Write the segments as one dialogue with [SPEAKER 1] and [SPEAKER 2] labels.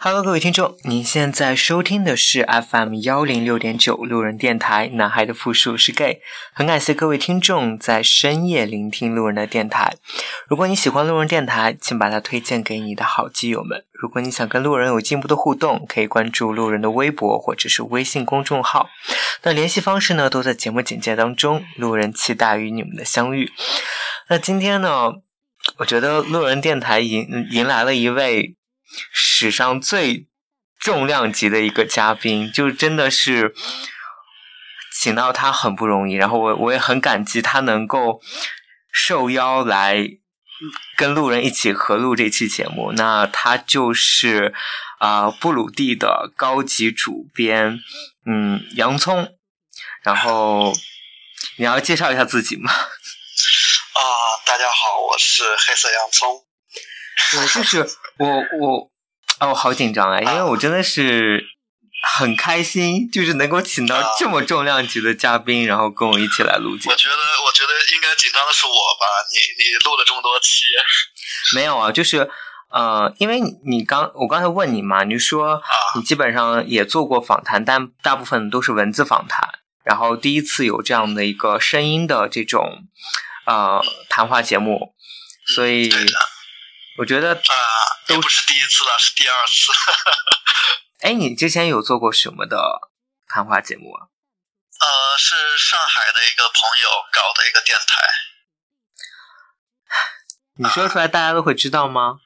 [SPEAKER 1] Hello，各位听众，您现在收听的是 FM 幺零六点九路人电台。男孩的复数是 gay，很感谢各位听众在深夜聆听路人的电台。如果你喜欢路人电台，请把它推荐给你的好基友们。如果你想跟路人有进一步的互动，可以关注路人的微博或者是微信公众号。那联系方式呢，都在节目简介当中。路人期待与你们的相遇。那今天呢，我觉得路人电台迎迎来了一位。史上最重量级的一个嘉宾，就真的是请到他很不容易。然后我我也很感激他能够受邀来跟路人一起合录这期节目。那他就是啊布鲁蒂的高级主编，嗯，洋葱。然后你要介绍一下自己吗？
[SPEAKER 2] 啊，大家好，我是黑色洋葱。
[SPEAKER 1] 我，就是我我啊，我，好紧张啊！因为我真的是很开心，就是能够请到这么重量级的嘉宾，然后跟我一起来录节
[SPEAKER 2] 目。我觉得，我觉得应该紧张的是我吧？你你录了这么多期，
[SPEAKER 1] 没有啊？就是呃，因为你你刚我刚才问你嘛，你说你基本上也做过访谈，但大部分都是文字访谈，然后第一次有这样的一个声音的这种呃谈话节目，所以。我觉得啊，
[SPEAKER 2] 都不是第一次了，是第二次。
[SPEAKER 1] 哎，你之前有做过什么的谈话节目啊？
[SPEAKER 2] 呃，是上海的一个朋友搞的一个电台。
[SPEAKER 1] 你说出来，大家都会知道吗？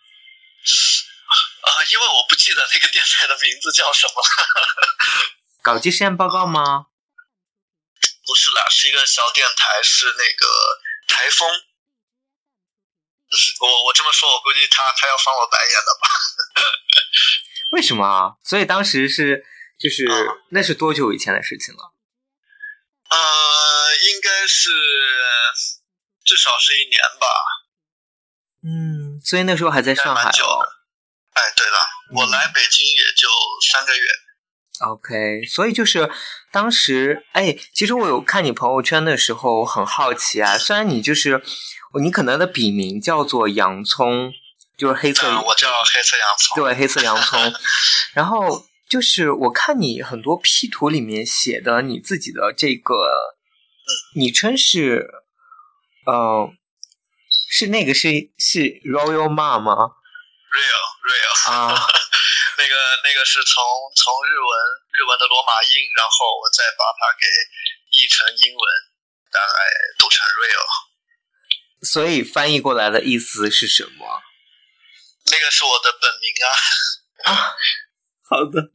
[SPEAKER 2] 啊，因为我不记得那个电台的名字叫什么。
[SPEAKER 1] 搞基实验报告吗？
[SPEAKER 2] 不是啦，是一个小电台，是那个台风。我我这么说，我估计他他要翻我白眼了吧？
[SPEAKER 1] 为什么？所以当时是就是那是多久以前的事情了？
[SPEAKER 2] 呃，应该是至少是一年吧。
[SPEAKER 1] 嗯，所以那时候还在上海
[SPEAKER 2] 哦。哎，对了，我来北京也就三个月。
[SPEAKER 1] OK，所以就是当时哎，其实我有看你朋友圈的时候，很好奇啊。虽然你就是。你可能的笔名叫做洋葱，就是黑色。
[SPEAKER 2] 我叫黑色洋葱。
[SPEAKER 1] 对，黑色洋葱。然后就是我看你很多 P 图里面写的你自己的这个昵称是，呃，是那个是是 Royal 妈吗
[SPEAKER 2] ？Real Real
[SPEAKER 1] 啊，
[SPEAKER 2] 那个那个是从从日文日文的罗马音，然后我再把它给译成英文，大概读成 Real。
[SPEAKER 1] 所以翻译过来的意思是什么？
[SPEAKER 2] 那个是我的本
[SPEAKER 1] 名啊。啊，好的。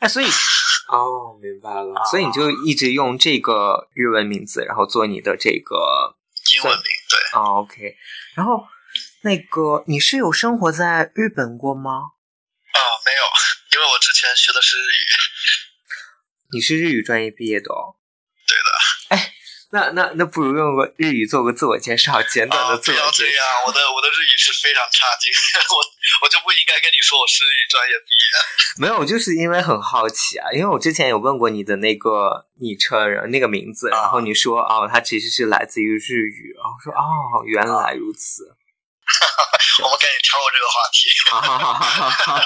[SPEAKER 1] 哎，所以 哦，明白了。所以你就一直用这个日文名字，然后做你的这个
[SPEAKER 2] 英文名，对。
[SPEAKER 1] 哦，OK。然后那个你是有生活在日本过吗？
[SPEAKER 2] 啊，没有，因为我之前学的是日语。
[SPEAKER 1] 你是日语专业毕业的哦。那那那不如用个日语做个自我介绍，简短的自我介绍。不要
[SPEAKER 2] 这样，我的我的日语是非常差劲，我我就不应该跟你说我是日语专业毕业。
[SPEAKER 1] 没有，就是因为很好奇啊，因为我之前有问过你的那个昵称，那个名字，然后你说哦，它其实是来自于日语，然后说哦，原来如此。
[SPEAKER 2] 我们赶紧跳过这个话题。
[SPEAKER 1] 好好好好好，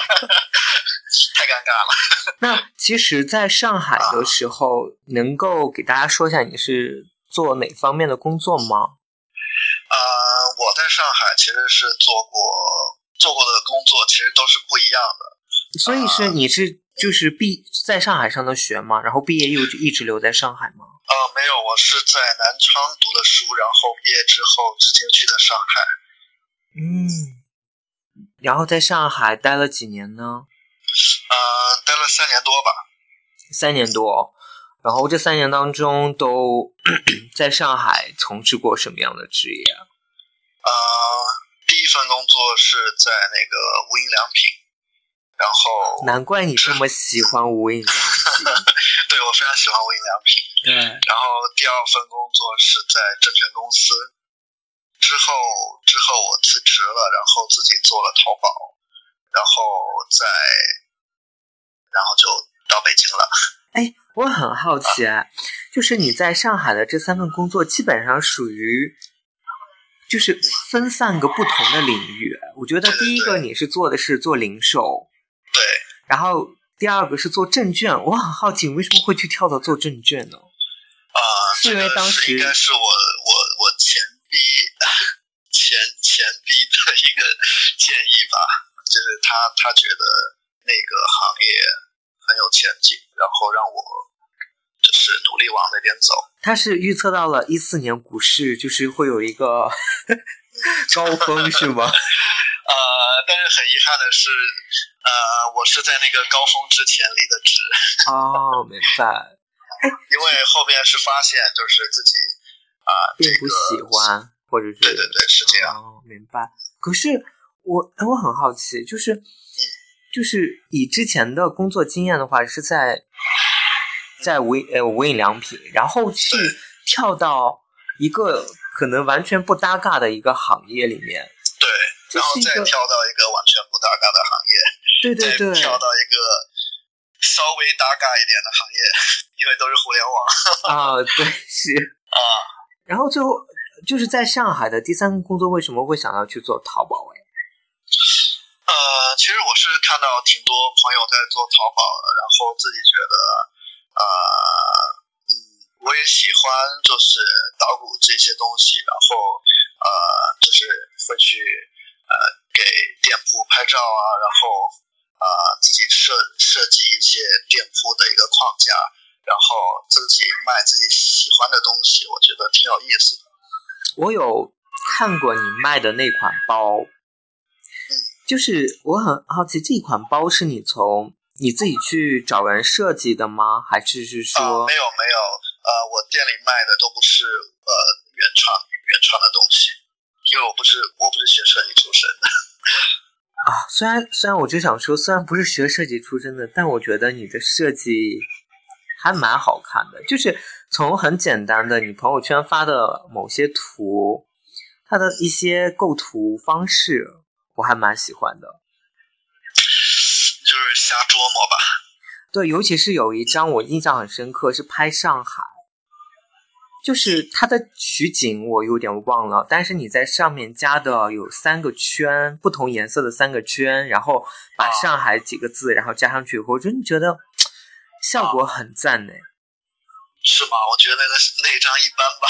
[SPEAKER 2] 太尴尬了。
[SPEAKER 1] 那其实，在上海的时候，能够给大家说一下你是。做哪方面的工作吗？
[SPEAKER 2] 呃，我在上海其实是做过做过的工作，其实都是不一样的。
[SPEAKER 1] 所以是你是就是毕在上海上的学吗？然后毕业又一直留在上海吗？
[SPEAKER 2] 呃，没有，我是在南昌读的书，然后毕业之后直接去的上海。
[SPEAKER 1] 嗯，然后在上海待了几年呢？
[SPEAKER 2] 呃，待了三年多吧。
[SPEAKER 1] 三年多。然后这三年当中都 在上海从事过什么样的职业啊？
[SPEAKER 2] 呃，第一份工作是在那个无印良品，然后
[SPEAKER 1] 难怪你这么喜欢无印良品。
[SPEAKER 2] 对，我非常喜欢无印良品。
[SPEAKER 1] 对。
[SPEAKER 2] 然后第二份工作是在证券公司，之后之后我辞职了，然后自己做了淘宝，然后再然后就到北京了。
[SPEAKER 1] 哎。我很好奇，就是你在上海的这三份工作，基本上属于就是分散个不同的领域。我觉得第一个你是做的是做零售，
[SPEAKER 2] 对，
[SPEAKER 1] 然后第二个是做证券，我很好奇为什么会去跳到做证券呢？
[SPEAKER 2] 啊，
[SPEAKER 1] 是因为当时
[SPEAKER 2] 应该是我我我前逼前前逼的一个建议吧，就是他他觉得那个行业很有前景，然后让我就是努力往那边走。
[SPEAKER 1] 他是预测到了一四年股市就是会有一个 高峰，是吗？
[SPEAKER 2] 呃，但是很遗憾的是，呃，我是在那个高峰之前离的职。
[SPEAKER 1] 哦，明白。
[SPEAKER 2] 因为后面是发现，就是自己啊，
[SPEAKER 1] 并不喜欢，或者是
[SPEAKER 2] 对对对，是这样。
[SPEAKER 1] 哦，明白。可是我我很好奇，就是就是以之前的工作经验的话，是在在无呃无印良品，然后去跳到一个可能完全不搭嘎的一个行业里面，
[SPEAKER 2] 对，然后再跳到一个完全不搭嘎的行业，
[SPEAKER 1] 对对对，
[SPEAKER 2] 跳到一个稍微搭嘎一点的行业。因为都是互联网
[SPEAKER 1] 啊，对，是
[SPEAKER 2] 啊。
[SPEAKER 1] 然后最后就是在上海的第三个工作，为什么会想要去做淘宝？哎，
[SPEAKER 2] 呃，其实我是看到挺多朋友在做淘宝的，然后自己觉得，呃，嗯，我也喜欢就是捣鼓这些东西，然后呃，就是会去呃给店铺拍照啊，然后呃自己设设计一些店铺的一个框架。然后自己卖自己喜欢的东西，我觉得挺有意思的。
[SPEAKER 1] 我有看过你卖的那款包，
[SPEAKER 2] 嗯，
[SPEAKER 1] 就是我很好奇，这款包是你从你自己去找人设计的吗？还是是说？
[SPEAKER 2] 没有没有，呃，我店里卖的都不是呃原创原创的东西，因为我不是我不是学设计出身的。
[SPEAKER 1] 啊，虽然虽然我就想说，虽然不是学设计出身的，但我觉得你的设计。还蛮好看的，就是从很简单的你朋友圈发的某些图，它的一些构图方式，我还蛮喜欢的。
[SPEAKER 2] 就是瞎琢磨吧。
[SPEAKER 1] 对，尤其是有一张我印象很深刻，是拍上海，就是它的取景我有点忘了，但是你在上面加的有三个圈，不同颜色的三个圈，然后把上海几个字然后加上去以后，我真的觉得。效果很赞呢，
[SPEAKER 2] 是吗？我觉得那个那张一般
[SPEAKER 1] 吧。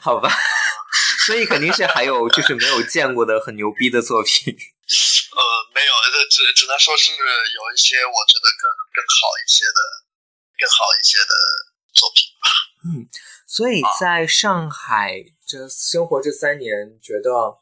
[SPEAKER 1] 好吧，所以肯定是还有就是没有见过的很牛逼的作品。
[SPEAKER 2] 呃，没有，只只能说是有一些我觉得更更好一些的、更好一些的作品吧。
[SPEAKER 1] 嗯，所以在上海这生活这三年，觉得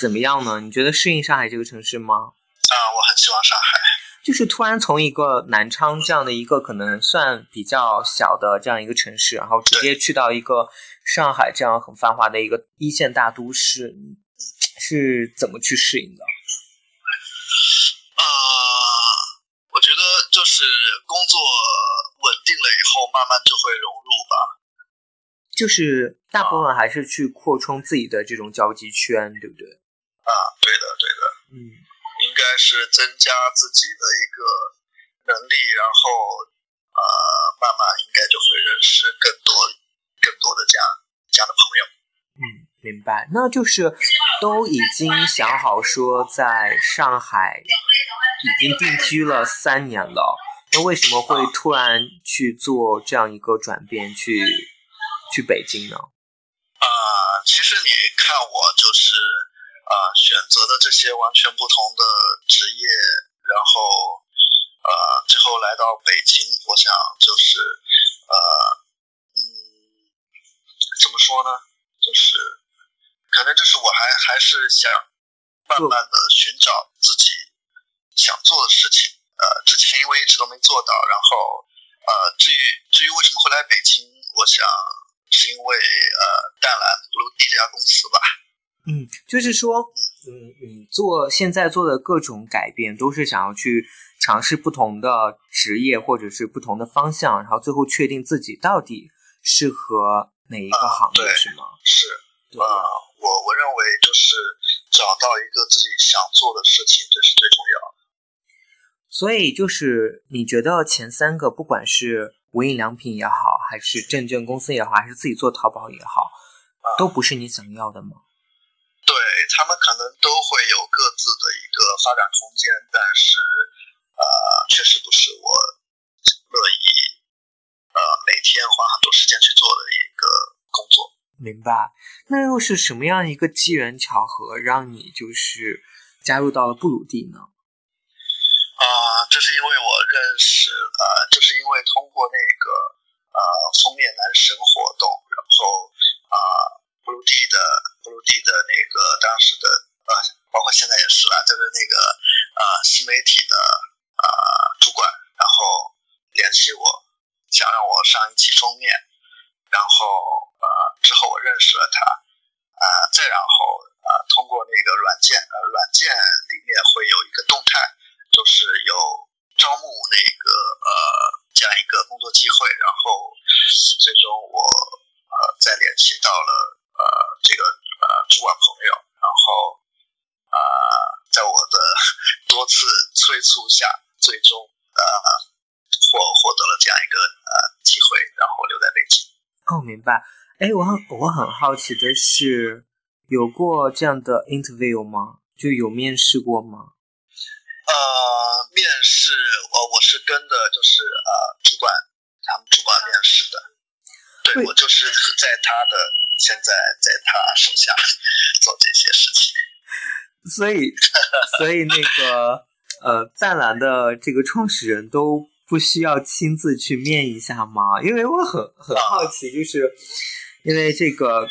[SPEAKER 1] 怎么样呢？你觉得适应上海这个城市吗？
[SPEAKER 2] 啊，我很喜欢上海。
[SPEAKER 1] 就是突然从一个南昌这样的一个可能算比较小的这样一个城市，然后直接去到一个上海这样很繁华的一个一线大都市，是怎么去适应的？
[SPEAKER 2] 就是工作稳定了以后，慢慢就会融入吧。
[SPEAKER 1] 就是大部分还是去扩充自己的这种交际圈，对不对？
[SPEAKER 2] 啊，对的，对的，
[SPEAKER 1] 嗯。
[SPEAKER 2] 应该是增加自己的一个能力，然后呃，慢慢应该就会认识更多、更多的这样这样的朋友。
[SPEAKER 1] 嗯，明白。那就是都已经想好说在上海已经定居了三年了，那为什么会突然去做这样一个转变，去去北京呢？
[SPEAKER 2] 啊，其实你看我就是。啊，选择的这些完全不同的职业，然后呃，最后来到北京，我想就是呃，嗯，怎么说呢？就是可能就是我还还是想慢慢的寻找自己想做的事情。呃，之前因为一直都没做到，然后呃，至于至于为什么会来北京，我想是因为呃，淡蓝 Blue D 这家公司吧。
[SPEAKER 1] 嗯，就是说，嗯，你做现在做的各种改变，都是想要去尝试不同的职业或者是不同的方向，然后最后确定自己到底适合哪一个行业，是吗？
[SPEAKER 2] 是，啊，我我认为就是找到一个自己想做的事情，这是最重要的。
[SPEAKER 1] 所以就是你觉得前三个，不管是无印良品也好，还是证券公司也好，还是自己做淘宝也好，都不是你想要的吗？
[SPEAKER 2] 都对他们可能都会有各自的一个发展空间，但是呃，确实不是我乐意呃每天花很多时间去做的一个工作。
[SPEAKER 1] 明白。那又是什么样一个机缘巧合，让你就是加入到了布鲁蒂呢？
[SPEAKER 2] 啊，这是因为我认识呃，就是因为通过那个呃封面男神活动，然后啊布鲁蒂的布鲁蒂的那个当时的呃，包括现在也是了，就是那个呃新媒体的呃主管，然后联系我，想让我上一期封面，然后。呃，之后我认识了他，呃，再然后呃，通过那个软件，呃，软件里面会有一个动态，就是有招募那个呃这样一个工作机会，然后最终我呃再联系到了呃这个呃主管朋友，然后呃在我的 多次催促下，最终呃获获得了这样一个呃机会，然后留在北京。
[SPEAKER 1] 哦，明白。哎，我很我很好奇的是，有过这样的 interview 吗？就有面试过吗？
[SPEAKER 2] 呃，面试，我，我是跟的，就是呃，主管他们主管面试的。对，我就是在他的现在在他手下做这些事情。
[SPEAKER 1] 所以，所以那个呃，淡蓝的这个创始人都不需要亲自去面一下吗？因为我很很好奇，就是。因为这个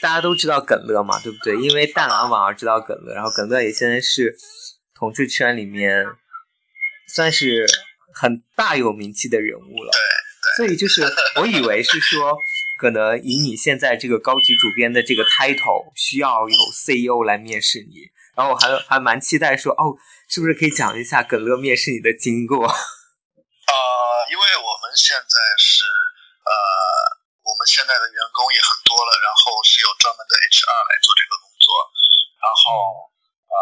[SPEAKER 1] 大家都知道耿乐嘛，对不对？因为淡蓝网而知道耿乐，然后耿乐也现在是同志圈里面算是很大有名气的人物了。所以就是我以为是说，可能以你现在这个高级主编的这个 title，需要有 CEO 来面试你，然后我还还蛮期待说，哦，是不是可以讲一下耿乐面试你的经过？
[SPEAKER 2] 呃，因为我们现在是呃。我们现在的员工也很多了，然后是有专门的 HR 来做这个工作。然后，呃，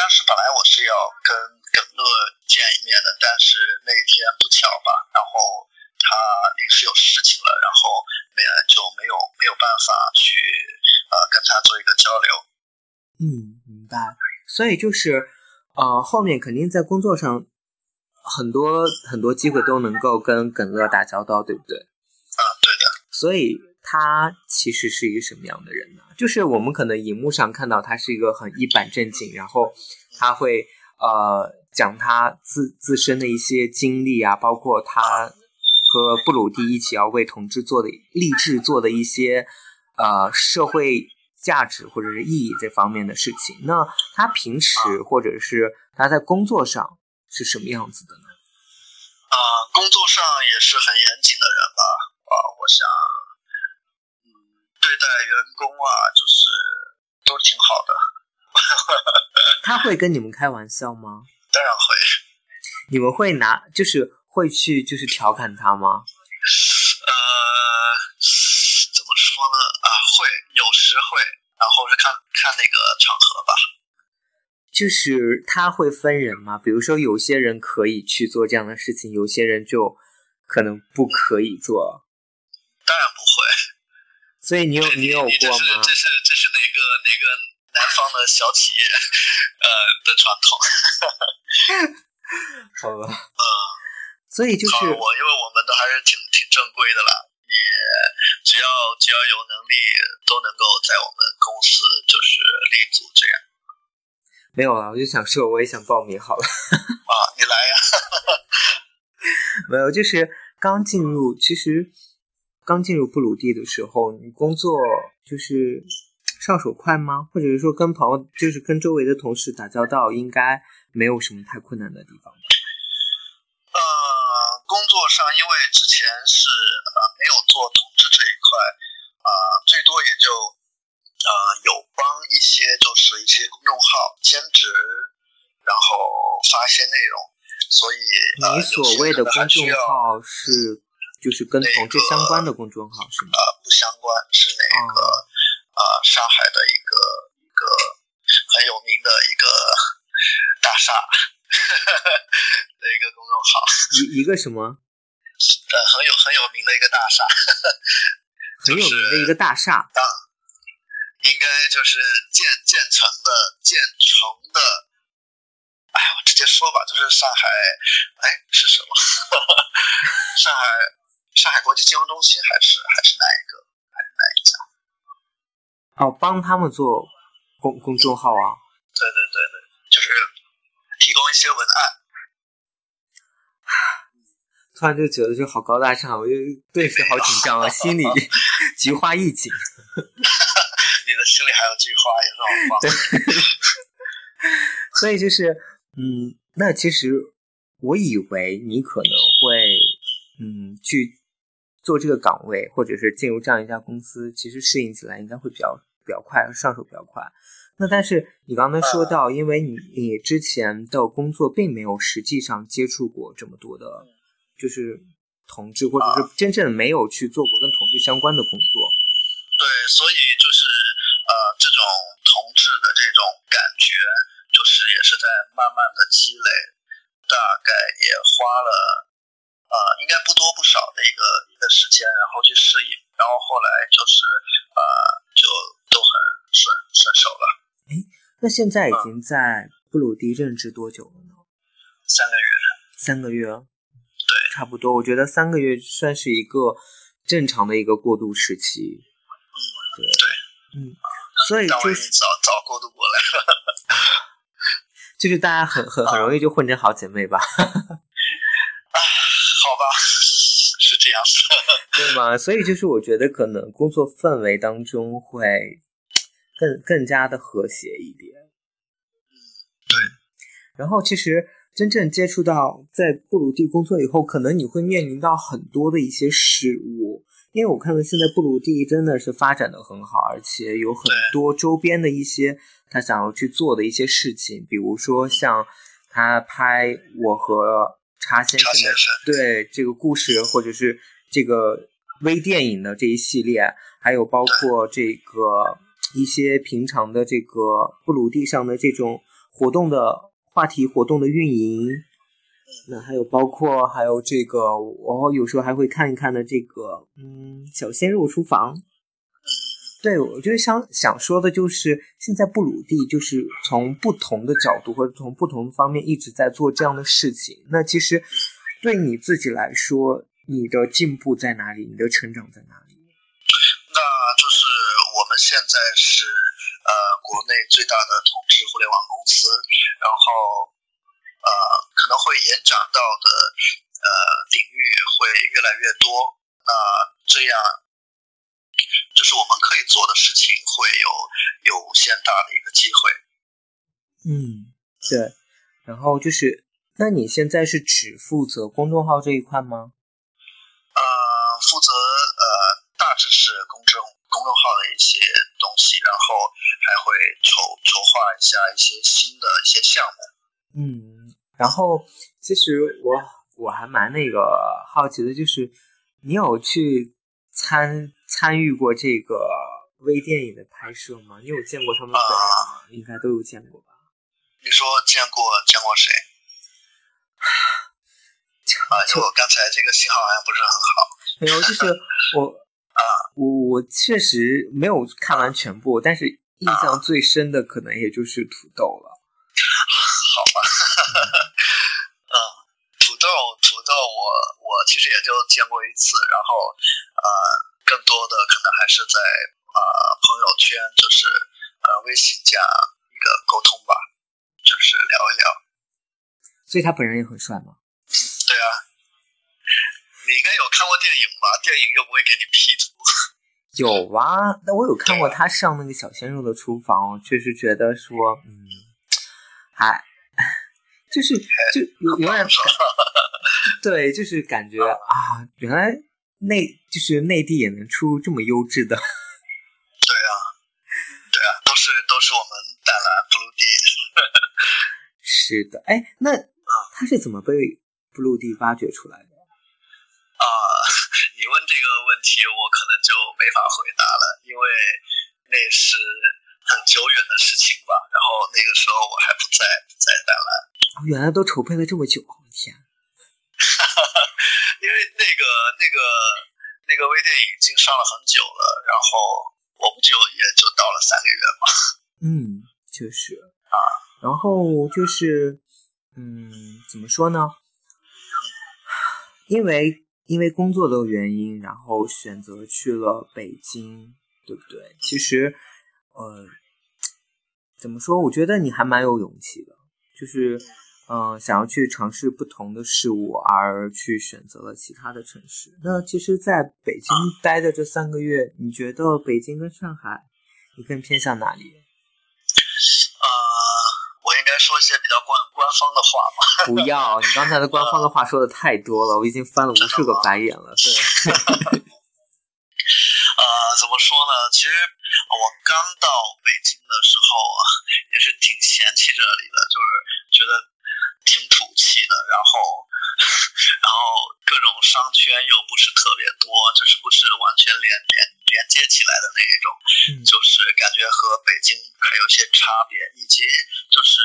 [SPEAKER 2] 当时本来我是要跟耿乐见一面的，但是那天不巧吧，然后他临时有事情了，然后没就没有没有办法去呃跟他做一个交流。
[SPEAKER 1] 嗯，明白。所以就是，呃，后面肯定在工作上很多很多机会都能够跟耿乐打交道，对不对？
[SPEAKER 2] 啊，对的。
[SPEAKER 1] 所以他其实是一个什么样的人呢？就是我们可能荧幕上看到他是一个很一板正经，然后他会呃讲他自自身的一些经历啊，包括他和布鲁蒂一起要为同志做的励志做的一些呃社会价值或者是意义这方面的事情。那他平时或者是他在工作上是什么样子的呢？
[SPEAKER 2] 啊，工作上也是很严谨的人吧。啊，我想，待员工啊，就是都挺好的。
[SPEAKER 1] 他会跟你们开玩笑吗？
[SPEAKER 2] 当然会。
[SPEAKER 1] 你们会拿，就是会去，就是调侃他吗？
[SPEAKER 2] 呃，怎么说呢？啊，会，有时会，然后是看看那个场合吧。
[SPEAKER 1] 就是他会分人吗？比如说，有些人可以去做这样的事情，有些人就可能不可以做。所以你有你有过吗？这
[SPEAKER 2] 是这是这是哪个哪个南方的小企业呃的传统？
[SPEAKER 1] 好吧，嗯，所以就是我，
[SPEAKER 2] 因为我们都还是挺挺正规的了，也只要只要有能力，都能够在我们公司就是立足这样。
[SPEAKER 1] 没有了，我就想说，我也想报名好了。啊，
[SPEAKER 2] 你来呀！
[SPEAKER 1] 没有，就是刚进入，其实。刚进入布鲁地的时候，你工作就是上手快吗？或者是说跟朋友，就是跟周围的同事打交道，应该没有什么太困难的地方吧？
[SPEAKER 2] 呃，工作上因为之前是呃没有做统治这一块，呃，最多也就呃有帮一些就是一些公众号兼职，然后发一些内容，所以
[SPEAKER 1] 你所谓的公众号是？就是跟同志相关的公众号是吗？
[SPEAKER 2] 呃，不相关，是那个呃上海的一个一个很有名的一个大厦 的一个公众号。
[SPEAKER 1] 一一个什么？
[SPEAKER 2] 呃，很有很有名的一个大厦。
[SPEAKER 1] 很有名的一个大厦。
[SPEAKER 2] 啊，应该就是建建成的建成的，哎，我直接说吧，就是上海，哎，是什么？上海上海国际金融中心还是还是哪一个？还是哪一家？
[SPEAKER 1] 哦，帮他们做公公众号啊？
[SPEAKER 2] 对对对对，就是提供一些文案。
[SPEAKER 1] 突然就觉得就好高大上，我就顿时好紧张啊，心里菊花一紧。
[SPEAKER 2] 你的心里还有菊花，也让我
[SPEAKER 1] 对，所以就是，嗯，那其实我以为你可能会，嗯，去做这个岗位，或者是进入这样一家公司，其实适应起来应该会比较比较快，上手比较快。那但是你刚才说到，因为你你之前的工作并没有实际上接触过这么多的。就是同志，或者是真正没有去做过跟同志相关的工作。
[SPEAKER 2] 对，所以就是呃，这种同志的这种感觉，就是也是在慢慢的积累，大概也花了呃，应该不多不少的一个一个时间，然后去适应，然后后来就是呃，就都很顺顺手了。
[SPEAKER 1] 哎，那现在已经在布鲁迪任职多久了呢？
[SPEAKER 2] 三个月。
[SPEAKER 1] 三个月。
[SPEAKER 2] 对，
[SPEAKER 1] 差不多。我觉得三个月算是一个正常的一个过渡时期。
[SPEAKER 2] 嗯，对对，
[SPEAKER 1] 嗯，所以就是
[SPEAKER 2] 早早过渡过来了。
[SPEAKER 1] 就是大家很很很容易就混成好姐妹吧。啊，
[SPEAKER 2] 好吧，是这样子，
[SPEAKER 1] 对吗？所以就是我觉得可能工作氛围当中会更更加的和谐一点。
[SPEAKER 2] 嗯，对。
[SPEAKER 1] 然后其实。真正接触到在布鲁地工作以后，可能你会面临到很多的一些事物，因为我看到现在布鲁蒂真的是发展的很好，而且有很多周边的一些他想要去做的一些事情，比如说像他拍我和查先生的对这个故事，或者是这个微电影的这一系列，还有包括这个一些平常的这个布鲁地上的这种活动的。话题活动的运营，那还有包括还有这个，我有时候还会看一看的这个，嗯，小鲜肉厨房。对，我就是想想说的就是，现在布鲁蒂就是从不同的角度或者从不同的方面一直在做这样的事情。那其实对你自己来说，你的进步在哪里？你的成长在哪里？
[SPEAKER 2] 那就是我们现在是。呃，国内最大的同质互联网公司，然后呃，可能会延展到的呃领域会越来越多。那这样就是我们可以做的事情会有有无限大的一个机会。
[SPEAKER 1] 嗯，对。然后就是，那你现在是只负责公众号这一块吗？
[SPEAKER 2] 呃，负责呃，大致是公众公众号的一些东西，然后。还会筹筹划一下一些新的一些项目，
[SPEAKER 1] 嗯，然后其实我我还蛮那个好奇的，就是你有去参参与过这个微电影的拍摄吗？你有见过他们本人吗？应该都有见过吧？
[SPEAKER 2] 你说见过见过谁？啊，因为我刚才这个信号好像不是很好。
[SPEAKER 1] 没有，就是 我啊，我我确实没有看完全部，但是。印象最深的可能也就是土豆了，
[SPEAKER 2] 好吧，嗯，土豆，土豆，我我其实也就见过一次，然后呃，更多的可能还是在呃朋友圈，就是呃微信加一个沟通吧，就是聊一聊。
[SPEAKER 1] 所以他本人也很帅吗？
[SPEAKER 2] 对啊，你应该有看过电影吧？电影又不会给你 P 图。
[SPEAKER 1] 有啊，那我有看过他上那个小鲜肉的厨房，确实觉得说，嗯，还 就是就有有点，对，就是感觉啊，原来内就是内地也能出这么优质的，对
[SPEAKER 2] 啊，对啊，都是都是我们淡蓝布鲁迪，
[SPEAKER 1] 是的，哎，那他是怎么被布鲁迪挖掘出来的？
[SPEAKER 2] 啊，你问这个问题，我可能就没法回答了，因为那是很久远的事情吧。然后那个时候我还不在，在淡蓝。
[SPEAKER 1] 原来都筹备了这么久，我天！
[SPEAKER 2] 因为那个、那个、那个微电影已经上了很久了，然后我不就也就到了三个月嘛。
[SPEAKER 1] 嗯，就是啊。然后就是，嗯，怎么说呢？因为因为工作的原因，然后选择去了北京，对不对？其实，呃，怎么说？我觉得你还蛮有勇气的，就是。嗯，想要去尝试不同的事物，而去选择了其他的城市。那其实，在北京待的这三个月，你觉得北京跟上海，你更偏向哪里？
[SPEAKER 2] 呃，我应该说一些比较官官方的话吗？
[SPEAKER 1] 不要，你刚才的官方的话说的太多了，我已经翻了无数个白眼了。对。
[SPEAKER 2] 呃，怎么说呢？其实我刚到北京的时候啊，也是挺嫌弃这里的，就是觉得。挺土气的，然后，然后各种商圈又不是特别多，就是不是完全连连连接起来的那一种，就是感觉和北京还有些差别，以及就是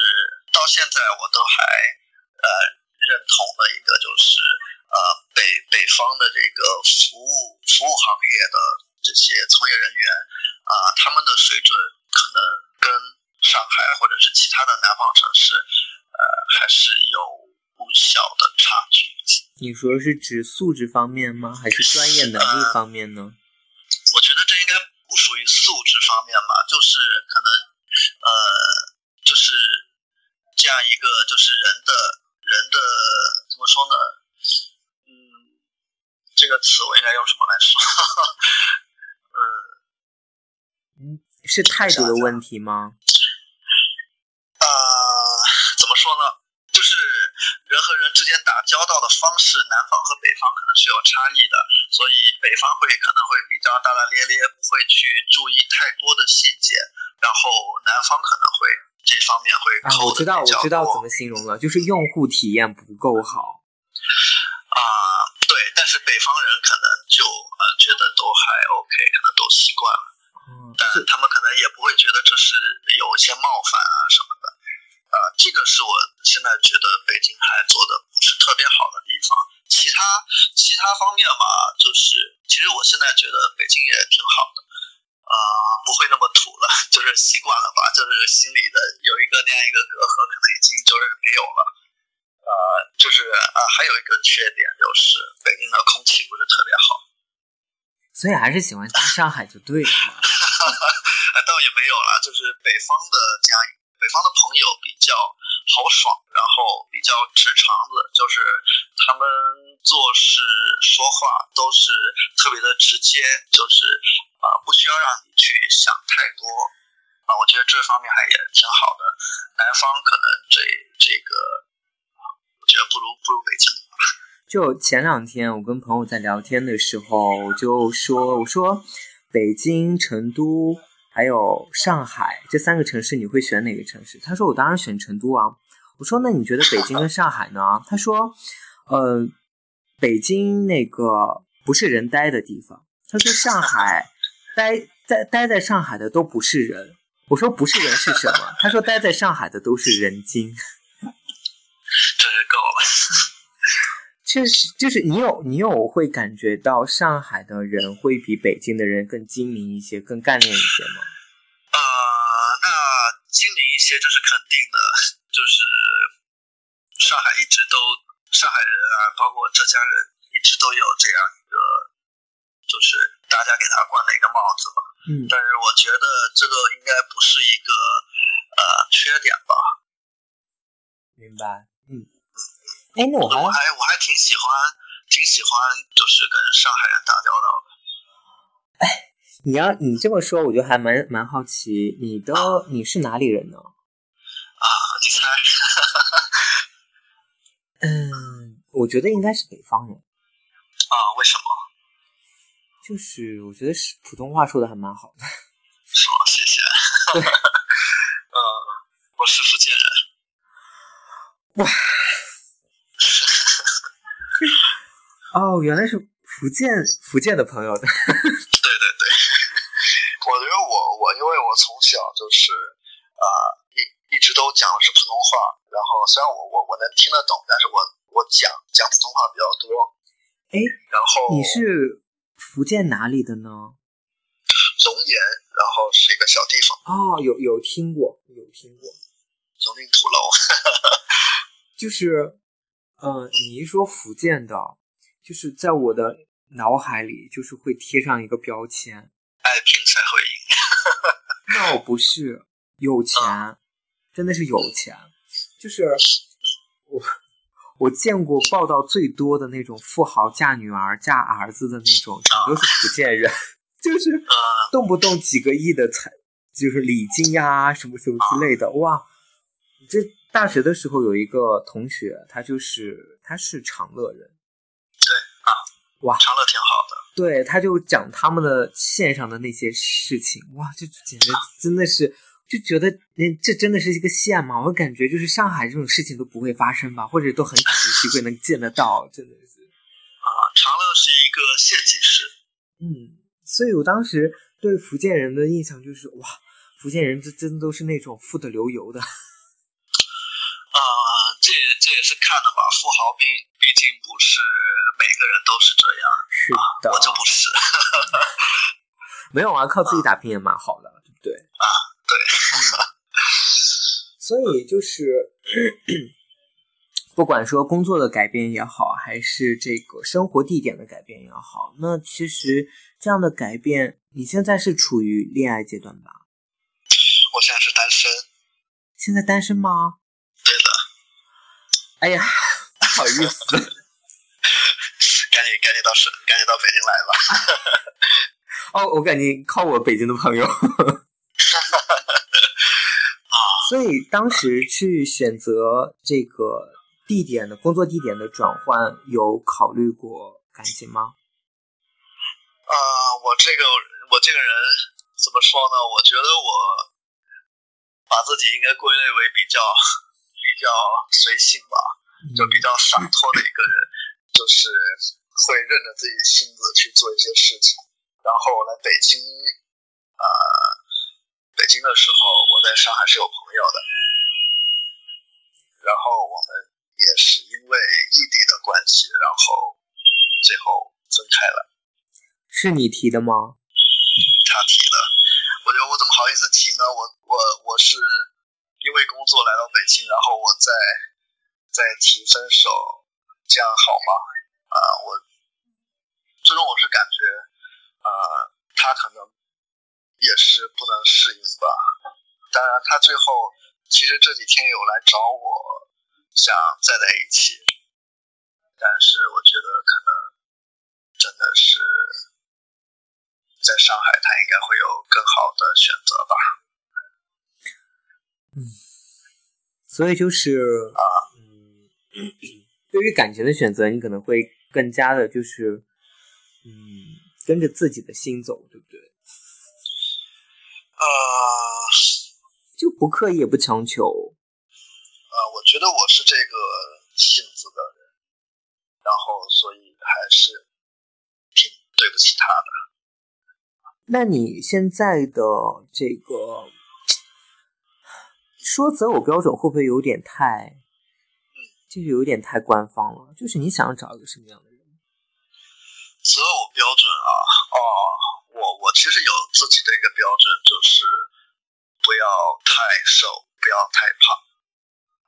[SPEAKER 2] 到现在我都还呃认同的一个就是呃北北方的这个服务服务行业的这些从业人员啊，他们的水准可能跟上海或者是其他的南方城市。呃，还是有不小的差距。
[SPEAKER 1] 你说是指素质方面吗？还是专业能力方面呢？
[SPEAKER 2] 我觉得这应该不属于素质方面吧，就是可能呃，就是这样一个，就是人的人的怎么说呢？嗯，这个词我应该用什么来说？
[SPEAKER 1] 嗯，是态度的问题吗？
[SPEAKER 2] 说呢，就是人和人之间打交道的方式，南方和北方可能是有差异的，所以北方会可能会比较大大咧咧，不会去注意太多的细节，然后南方可能会这方面会
[SPEAKER 1] 啊，我知道，我知道怎么形容了，就是用户体验不够好
[SPEAKER 2] 啊，对，但是北方人可能就呃觉得都还 OK，可能都习惯了，嗯，但他们可能也不会觉得这是有一些冒犯啊什么的。呃，这个是我现在觉得北京还做的不是特别好的地方。其他其他方面嘛，就是其实我现在觉得北京也挺好的，呃，不会那么土了，就是习惯了吧，就是心里的有一个那样一个隔阂，可能已经就是没有了。呃，就是呃，还有一个缺点就是北京的空气不是特别好，
[SPEAKER 1] 所以还是喜欢去上海就对了嘛。
[SPEAKER 2] 倒也没有了，就是北方的这样一。北方的朋友比较豪爽，然后比较直肠子，就是他们做事说话都是特别的直接，就是啊，不需要让你去想太多啊。我觉得这方面还也挺好的。南方可能这这个，我觉得不如不如北京。
[SPEAKER 1] 就前两天我跟朋友在聊天的时候，我就说我说北京、成都。还有上海这三个城市，你会选哪个城市？他说：“我当然选成都啊。”我说：“那你觉得北京跟上海呢？”他说：“呃，北京那个不是人待的地方。”他说：“上海待在待在上海的都不是人。”我说：“不是人是什么？”他说：“待在上海的都是人精。”
[SPEAKER 2] 真是够了。
[SPEAKER 1] 确实，就是你有你有会感觉到上海的人会比北京的人更精明一些，更干练一些吗？
[SPEAKER 2] 呃，那精明一些这是肯定的，就是上海一直都上海人啊，包括浙江人一直都有这样一个，就是大家给他冠了一个帽子嘛。
[SPEAKER 1] 嗯。
[SPEAKER 2] 但是我觉得这个应该不是一个呃缺点吧。
[SPEAKER 1] 明白。哎，那我还
[SPEAKER 2] 我还我还挺喜欢挺喜欢，就是跟上海人打交道的。
[SPEAKER 1] 哎，你要你这么说，我就还蛮蛮好奇，你的你是哪里人呢？
[SPEAKER 2] 啊，你猜？
[SPEAKER 1] 嗯，我觉得应该是北方人。
[SPEAKER 2] 啊？为什么？
[SPEAKER 1] 就是我觉得是普通话说的还蛮好的。
[SPEAKER 2] 是吗？谢谢。嗯，我是福建人。
[SPEAKER 1] 哇。哦，原来是福建福建的朋友的。对
[SPEAKER 2] 对对，我觉得我我因为我从小就是啊一一直都讲的是普通话，然后虽然我我我能听得懂，但是我我讲讲普通话比较多。
[SPEAKER 1] 哎，
[SPEAKER 2] 然后
[SPEAKER 1] 你是福建哪里的呢？
[SPEAKER 2] 龙岩，然后是一个小地方。
[SPEAKER 1] 哦，有有听过，有听过。
[SPEAKER 2] 熔林土楼，
[SPEAKER 1] 就是，嗯，你一说福建的，就是在我的脑海里，就是会贴上一个标签，
[SPEAKER 2] 爱拼才会赢。
[SPEAKER 1] 那我不是有钱，真的是有钱，就是我我见过报道最多的那种富豪嫁女儿、嫁儿子的那种，全都是福建人，就是动不动几个亿的财，就是礼金呀，什么什么之类的，哇。这大学的时候有一个同学，他就是他是长乐人，哇，
[SPEAKER 2] 长乐挺好的。
[SPEAKER 1] 对，他就讲他们的线上的那些事情，哇，就简直 真的是就觉得那这真的是一个线吗？我感觉就是上海这种事情都不会发生吧，或者都很少有机会能见得到，真的是。
[SPEAKER 2] 啊，长乐是一个县级市。
[SPEAKER 1] 嗯，所以我当时对福建人的印象就是哇，福建人这真都是那种富得流油的。
[SPEAKER 2] 啊，这这也是看的吧。富豪毕毕竟不是每个人都是这样，
[SPEAKER 1] 是的，
[SPEAKER 2] 我就不是。
[SPEAKER 1] 没有啊，靠自己打拼也蛮好的，对不对？
[SPEAKER 2] 啊，对。
[SPEAKER 1] 所以就是，不管说工作的改变也好，还是这个生活地点的改变也好，那其实这样的改变，你现在是处于恋爱阶段吧？
[SPEAKER 2] 我现在是单身。
[SPEAKER 1] 现在单身吗？哎呀，不好意思，赶紧
[SPEAKER 2] 赶紧到是赶紧到北京来吧。
[SPEAKER 1] 哦，我感觉靠我北京的朋友。啊，所以当时去选择这个地点的工作地点的转换，有考虑过感情吗？
[SPEAKER 2] 呃，我这个我这个人怎么说呢？我觉得我把自己应该归类为比较。比较随性吧，就比较洒脱的一个人，就是会任着自己性子去做一些事情。然后来北京，呃，北京的时候，我在上海是有朋友的，然后我们也是因为异地的关系，然后最后分开了。
[SPEAKER 1] 是你提的吗？
[SPEAKER 2] 他提的。我觉得我怎么好意思提呢？我我我是。因为工作来到北京，然后我再再提分手，这样好吗？啊，我最终我是感觉，呃，他可能也是不能适应吧。当然，他最后其实这几天有来找我，想再在一起，但是我觉得可能真的是在上海，他应该会有更好的选择吧。
[SPEAKER 1] 嗯，所以就是
[SPEAKER 2] 啊，
[SPEAKER 1] 嗯，对于感情的选择，你可能会更加的，就是嗯，跟着自己的心走，对不对？
[SPEAKER 2] 呃，
[SPEAKER 1] 就不刻意也不强求。
[SPEAKER 2] 呃，我觉得我是这个性子的人，然后所以还是挺对不起他的。
[SPEAKER 1] 那你现在的这个？说择偶标准会不会有点太，就是有点太官方了？就是你想要找一个什么样的人？
[SPEAKER 2] 择偶标准啊，哦，我我其实有自己的一个标准，就是不要太瘦，不要太胖，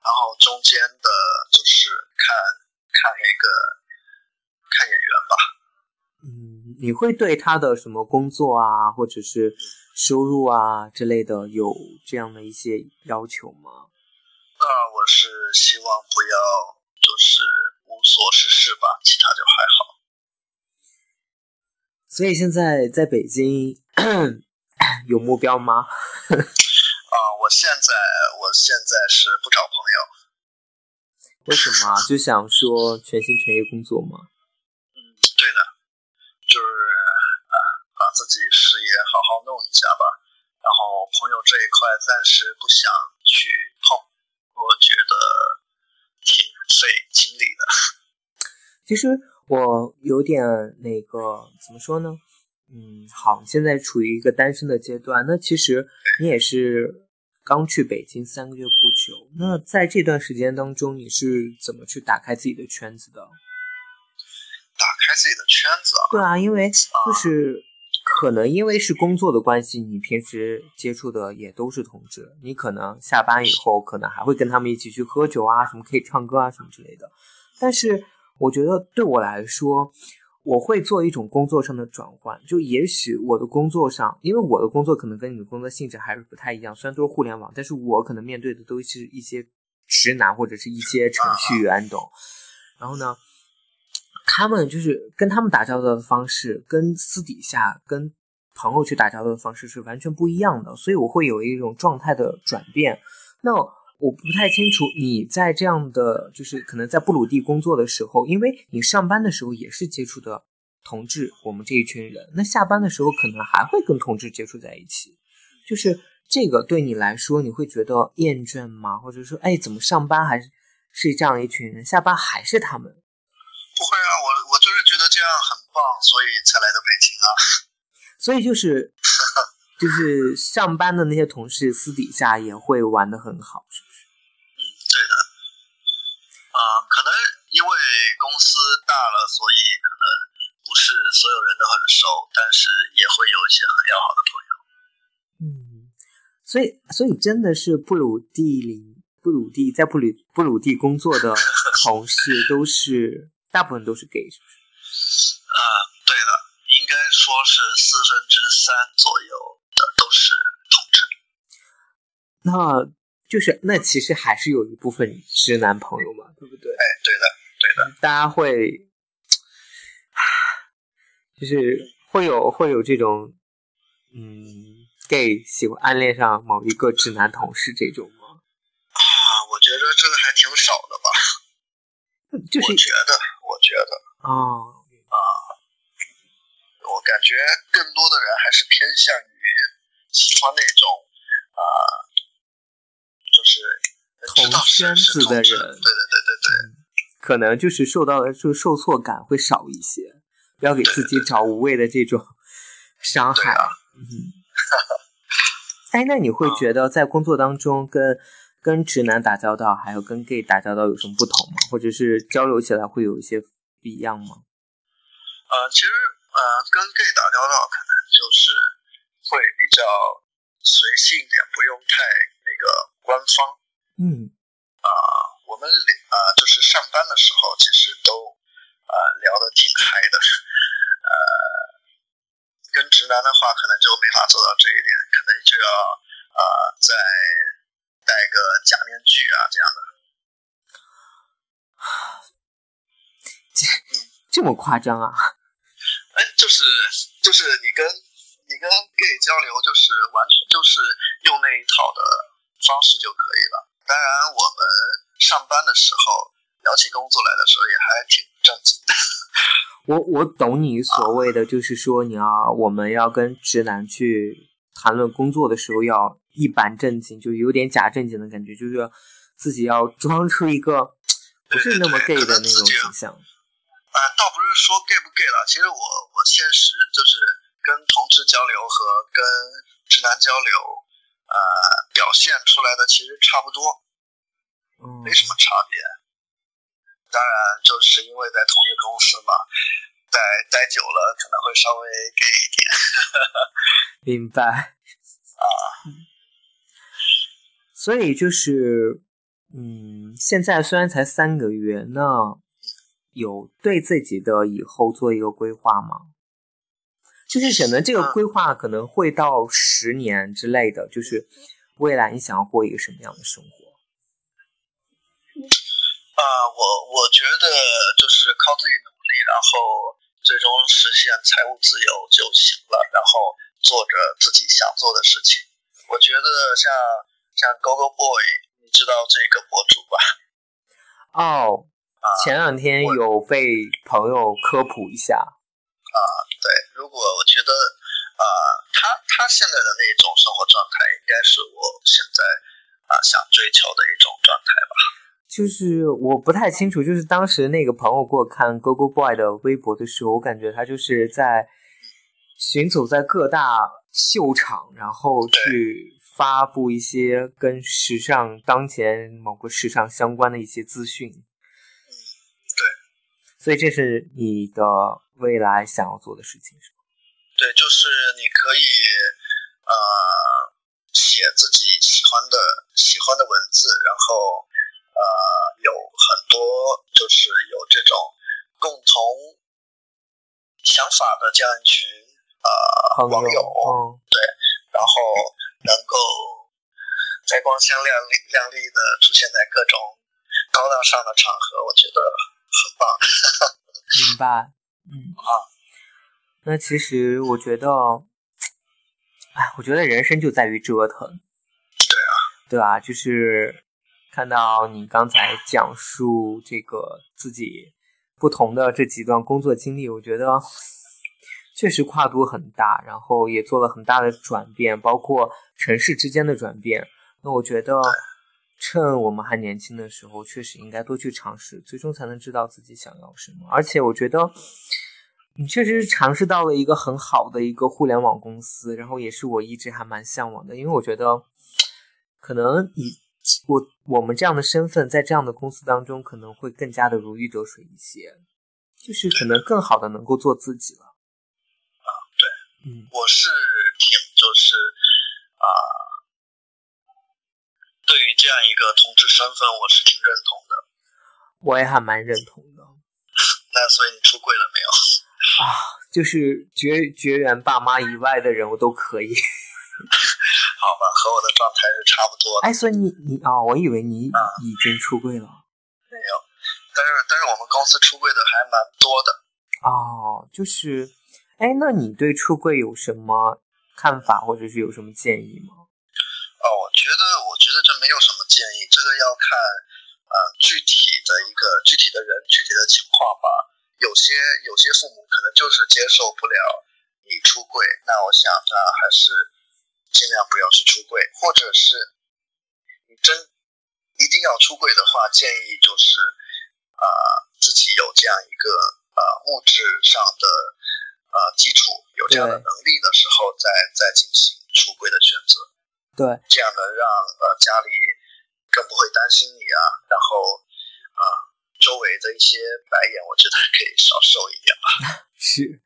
[SPEAKER 2] 然后中间的就是看看那个看眼缘吧。
[SPEAKER 1] 嗯，你会对他的什么工作啊，或者是？收入啊之类的，有这样的一些要求吗？
[SPEAKER 2] 那我是希望不要就是无所事事吧，其他就还好。
[SPEAKER 1] 所以现在在北京 有目标吗？
[SPEAKER 2] 啊，我现在我现在是不找朋友。
[SPEAKER 1] 为什么？就想说全心全意工作吗？
[SPEAKER 2] 就是啊，把。自己事业好好弄一下吧，然后朋友这一块暂时不想去碰，我觉得挺费精力的。
[SPEAKER 1] 其实我有点那个怎么说呢？嗯，好，现在处于一个单身的阶段。那其实你也是刚去北京三个月不久，那在这段时间当中，你是怎么去打开自己的圈子的？
[SPEAKER 2] 打开自己的圈子啊？
[SPEAKER 1] 对啊，因为就是。可能因为是工作的关系，你平时接触的也都是同志，你可能下班以后可能还会跟他们一起去喝酒啊，什么可以唱歌啊，什么之类的。但是我觉得对我来说，我会做一种工作上的转换，就也许我的工作上，因为我的工作可能跟你的工作性质还是不太一样，虽然都是互联网，但是我可能面对的都是一些直男或者是一些程序员，懂？然后呢？他们就是跟他们打交道的方式，跟私底下跟朋友去打交道的方式是完全不一样的，所以我会有一种状态的转变。那我不太清楚你在这样的，就是可能在布鲁地工作的时候，因为你上班的时候也是接触的同志，我们这一群人，那下班的时候可能还会跟同志接触在一起，就是这个对你来说，你会觉得厌倦吗？或者说，哎，怎么上班还是是这样一群人，下班还是他们？
[SPEAKER 2] 所以才来的北京啊。
[SPEAKER 1] 所以就是就是上班的那些同事私底下也会玩的很好，是不是？
[SPEAKER 2] 嗯，对的。啊，可能因为公司大了，所以可能不是所有人都很熟，但是也会有一些很要好的朋友。
[SPEAKER 1] 嗯，所以所以真的是布鲁蒂里布鲁蒂在布鲁布鲁蒂工作的同事都是。大部分都是 gay，是不是？
[SPEAKER 2] 呃，对的，应该说是四分之三左右的都是同志。
[SPEAKER 1] 那就是那其实还是有一部分直男朋友嘛，对不对？
[SPEAKER 2] 哎，对的，对的。
[SPEAKER 1] 大家会，就是会有会有这种，嗯，gay 喜欢暗恋上某一个直男同事这种吗？
[SPEAKER 2] 啊，我觉得这个还挺少的吧。
[SPEAKER 1] 就是
[SPEAKER 2] 觉得。我觉得
[SPEAKER 1] 啊
[SPEAKER 2] 啊，我感觉更多的人还是偏向于喜欢那种啊，就是
[SPEAKER 1] 同圈子的人，对
[SPEAKER 2] 对对对对，
[SPEAKER 1] 可能就是受到的就受挫感会少一些，不要给自己找无谓的这种伤害。嗯，哎，那你会觉得在工作当中跟跟直男打交道，还有跟 gay 打交道有什么不同吗？或者是交流起来会有一些不一样吗？
[SPEAKER 2] 呃，其实呃，跟 gay 打交道可能就是会比较随性一点，不用太那个官方。
[SPEAKER 1] 嗯。
[SPEAKER 2] 啊，我们呃就是上班的时候，其实都呃聊得挺嗨的。呃，跟直男的话，可能就没法做到这一点，可能就要呃再。戴个假面具啊，这样的，
[SPEAKER 1] 这这么夸张啊？
[SPEAKER 2] 哎，就是就是你跟你跟 gay 交流，就是完全就是用那一套的方式就可以了。当然，我们上班的时候聊起工作来的时候，也还挺正经的。
[SPEAKER 1] 我我懂你所谓的，就是说你要我们要跟直男去谈论工作的时候要。一板正经，就有点假正经的感觉，就是自己要装出一个不是那么 gay 的那种形象。
[SPEAKER 2] 啊，倒不是说 gay 不 gay 了，其实我我现实就是跟同志交流和跟直男交流，呃，表现出来的其实差不多，没什么差别。当然，就是因为在同一个公司嘛，待待久了可能会稍微 gay 一点。
[SPEAKER 1] 明白。
[SPEAKER 2] 啊。
[SPEAKER 1] 所以就是，嗯，现在虽然才三个月，那有对自己的以后做一个规划吗？就是可能这个规划可能会到十年之类的，就是未来你想要过一个什么样的生活？
[SPEAKER 2] 啊，我我觉得就是靠自己努力，然后最终实现财务自由就行了，然后做着自己想做的事情。我觉得像。像 Gogo Boy，你知道这个博主吧？
[SPEAKER 1] 哦，前两天有被朋友科普一下。
[SPEAKER 2] 啊，对，如果我觉得啊，他他现在的那种生活状态，应该是我现在啊想追求的一种状态吧。
[SPEAKER 1] 就是我不太清楚，就是当时那个朋友给我看 Gogo Boy 的微博的时候，我感觉他就是在行走在各大秀场，然后去。发布一些跟时尚当前某个时尚相关的一些资讯，
[SPEAKER 2] 对，
[SPEAKER 1] 所以这是你的未来想要做的事情，是吗？
[SPEAKER 2] 对，就是你可以呃写自己喜欢的喜欢的文字，然后呃有很多就是有这种共同想法的这样一群呃网友，对，然后能够在光鲜亮丽亮丽的出现在各种高大上的场合，我觉得很棒。
[SPEAKER 1] 明白，嗯
[SPEAKER 2] 啊。
[SPEAKER 1] 那其实我觉得，哎，我觉得人生就在于折腾，
[SPEAKER 2] 对啊，
[SPEAKER 1] 对吧？就是看到你刚才讲述这个自己不同的这几段工作经历，我觉得确实跨度很大，然后也做了很大的转变，包括城市之间的转变。那我觉得，趁我们还年轻的时候，确实应该多去尝试，最终才能知道自己想要什么。而且我觉得。你确实是尝试到了一个很好的一个互联网公司，然后也是我一直还蛮向往的，因为我觉得，可能以我我们这样的身份，在这样的公司当中，可能会更加的如鱼得水一些，就是可能更好的能够做自己了。啊，
[SPEAKER 2] 对，嗯，我是啊，对于这样一个同志身份，我是挺认同的。
[SPEAKER 1] 我也还蛮认同的。
[SPEAKER 2] 那所以你出柜了没有？
[SPEAKER 1] 啊，就是绝绝缘爸妈以外的人，我都可以。
[SPEAKER 2] 好吧，和我的状态是差不多的。
[SPEAKER 1] 哎，所以你你啊，我以为你已经出柜了。
[SPEAKER 2] 没有，但是但是我们公司出柜的还蛮多的。
[SPEAKER 1] 哦，就是，哎，那你对出柜有什么看法，或者是有什么建议吗？
[SPEAKER 2] 哦，我觉得我觉得这没有什么建议，这个要看呃具体的一个具体的人具体的情况吧。有些有些父母可能就是接受不了你出柜，那我想那还是尽量不要去出柜，或者是你真一定要出柜的话，建议就是啊自己有这样一个呃物质上的呃基础，有这样的能力的时候，再再进行出柜的选择。
[SPEAKER 1] 对，
[SPEAKER 2] 这样能让呃家里更不会担心你啊，然后啊。周围的一些白眼，我觉得可以少受一点吧。
[SPEAKER 1] 是，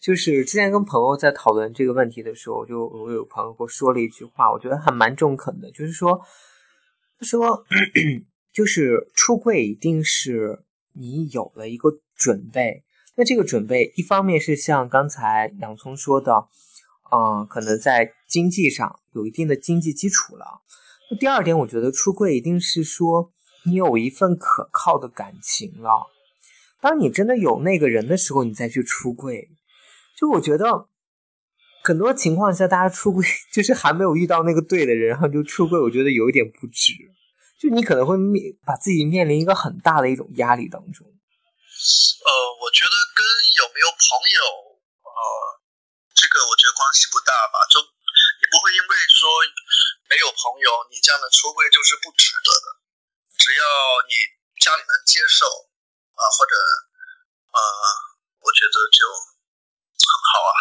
[SPEAKER 1] 就是之前跟朋友在讨论这个问题的时候，就我有朋友给我说了一句话，我觉得还蛮中肯的，就是说，他说，就是出柜一定是你有了一个准备，那这个准备一方面是像刚才洋葱说的，嗯，可能在经济上有一定的经济基础了。那第二点，我觉得出柜一定是说。你有一份可靠的感情了，当你真的有那个人的时候，你再去出柜，就我觉得很多情况下，大家出柜就是还没有遇到那个对的人，然后就出柜，我觉得有一点不值，就你可能会面把自己面临一个很大的一种压力当中。
[SPEAKER 2] 呃，我觉得跟有没有朋友，呃，个我觉得关系不大吧，就你不会因为说没有朋友，你这样的出柜就是不值得的。只要你家里能接受啊，或者呃，我觉得就很好啊。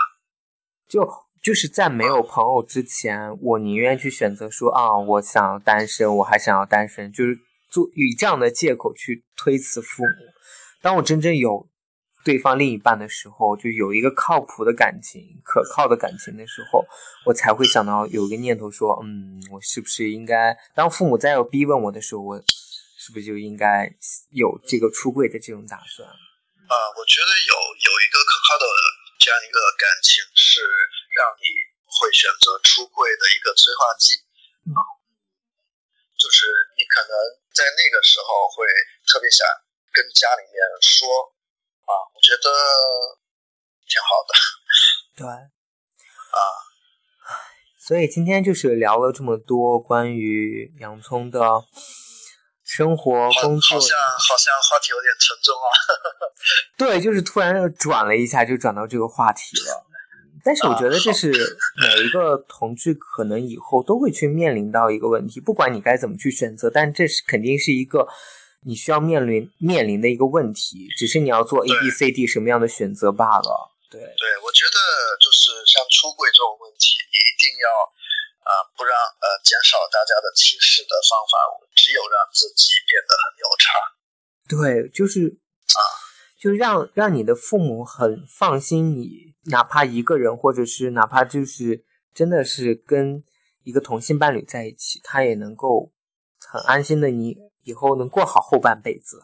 [SPEAKER 1] 就就是在没有朋友之前，我宁愿去选择说啊，我想要单身，我还想要单身，就是做以这样的借口去推辞父母。当我真正有对方另一半的时候，就有一个靠谱的感情、可靠的感情的时候，我才会想到有一个念头说，嗯，我是不是应该当父母再要逼问我的时候，我。是不是就应该有这个出柜的这种打算？
[SPEAKER 2] 啊，我觉得有有一个可靠的这样一个感情，是让你会选择出柜的一个催化剂。啊，就是你可能在那个时候会特别想跟家里面说，啊，我觉得挺好的。
[SPEAKER 1] 对，啊，所以今天就是聊了这么多关于洋葱的。生活工作
[SPEAKER 2] 好像好像话题有点沉重啊。
[SPEAKER 1] 对，就是突然转了一下，就转到这个话题了。但是我觉得这是每一个同志可能以后都会去面临到一个问题，不管你该怎么去选择，但这是肯定是一个你需要面临面临的一个问题，只是你要做 A B C D 什么样的选择罢了。对，
[SPEAKER 2] 对我觉得就是像出轨这种问题，你一定要。啊，不让呃减少大家的歧视的方法，只有让自己变得很牛叉。
[SPEAKER 1] 对，就是
[SPEAKER 2] 啊，
[SPEAKER 1] 就让让你的父母很放心你哪怕一个人，或者是哪怕就是真的是跟一个同性伴侣在一起，他也能够很安心的，你以后能过好后半辈子。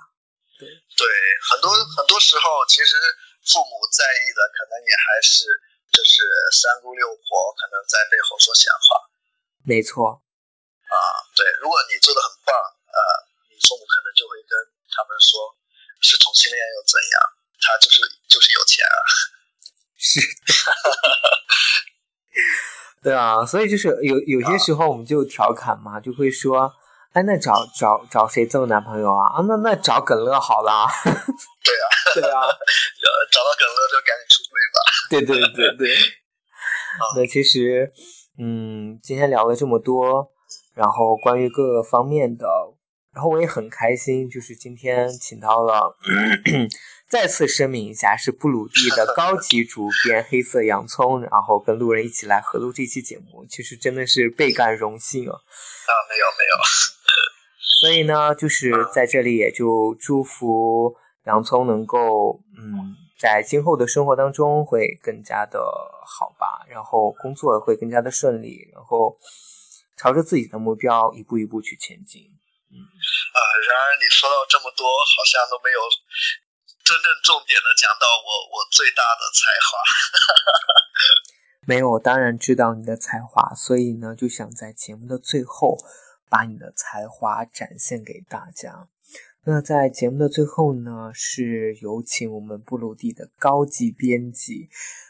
[SPEAKER 3] 对对，很多很多时候，其实父母在意的可能也还是就是三姑六婆可能在背后说闲话。
[SPEAKER 1] 没错。
[SPEAKER 3] 啊，对，如果你做的很棒，呃，你父母可能就会跟他们说，是同性恋又怎样？他就是就是有钱啊。
[SPEAKER 1] 是，对啊，所以就是有有些时候我们就调侃嘛，就会说，哎，那找找找谁做男朋友啊？啊，那那找耿乐好了。
[SPEAKER 3] 对啊，
[SPEAKER 1] 对啊，
[SPEAKER 3] 找到耿乐就赶紧出轨吧。
[SPEAKER 1] 对对对对。那其实，嗯，今天聊了这么多，然后关于各个方面的，然后我也很开心，就是今天请到了。再次声明一下，是布鲁蒂的高级主编黑色洋葱，然后跟路人一起来合录这期节目，其实真的是倍感荣幸啊。
[SPEAKER 3] 啊，没有没有。
[SPEAKER 1] 所以呢，就是在这里也就祝福洋葱能够，嗯，在今后的生活当中会更加的好吧，然后工作会更加的顺利，然后朝着自己的目标一步一步去前进。
[SPEAKER 3] 嗯啊，然而你说到这么多，好像都没有。真正重点的讲到我我最大的才华，
[SPEAKER 1] 没有，我当然知道你的才华，所以呢，就想在节目的最后把你的才华展现给大家。那在节目的最后呢，是有请我们布鲁蒂的高级编辑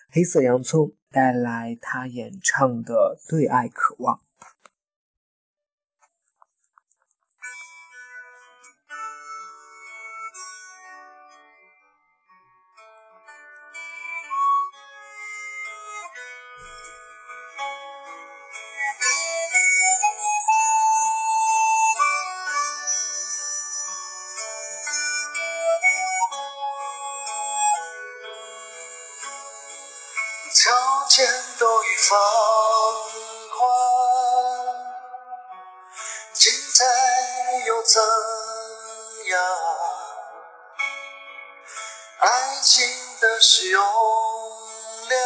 [SPEAKER 1] 黑色洋葱带来他演唱的《对爱渴望》。
[SPEAKER 2] 条件都已放宽，精彩又怎样？爱情的使用，量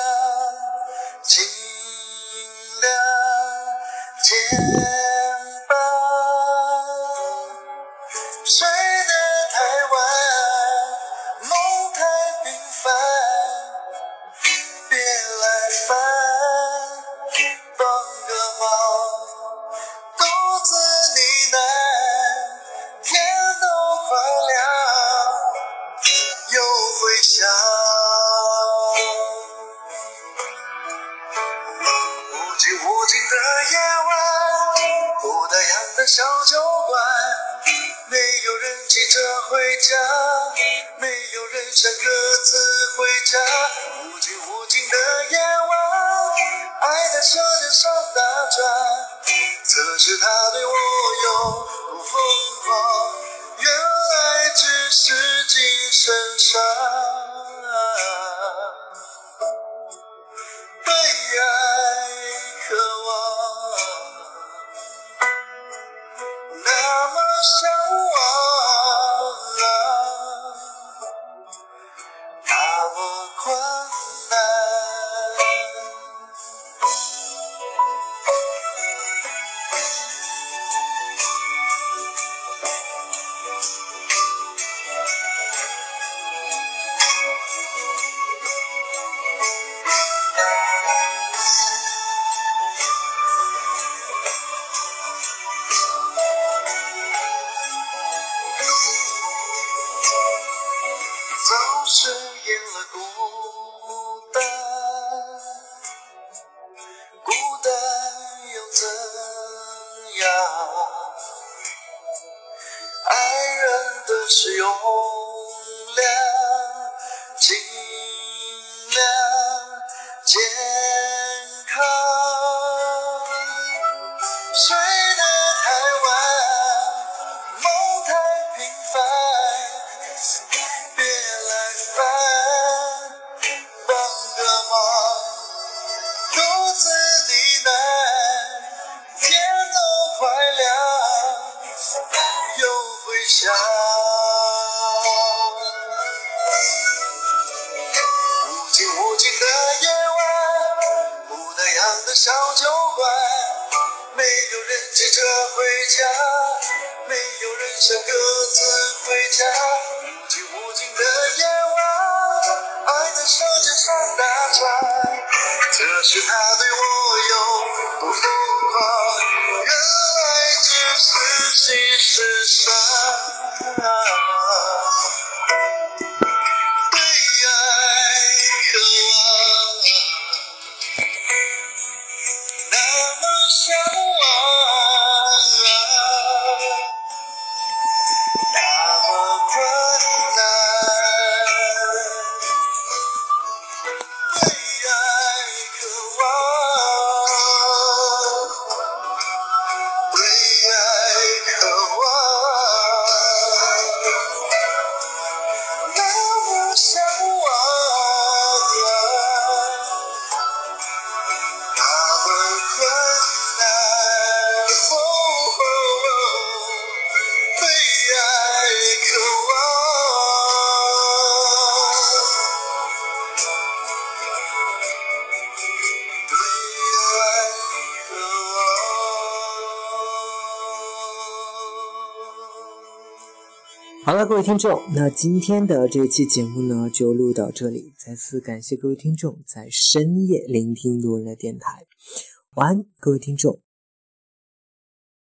[SPEAKER 2] 在。这是他对我有多
[SPEAKER 1] 各位听众，那今天的这期节目呢，就录到这里。再次感谢各位听众在深夜聆听路人的电台。晚安，各位听众。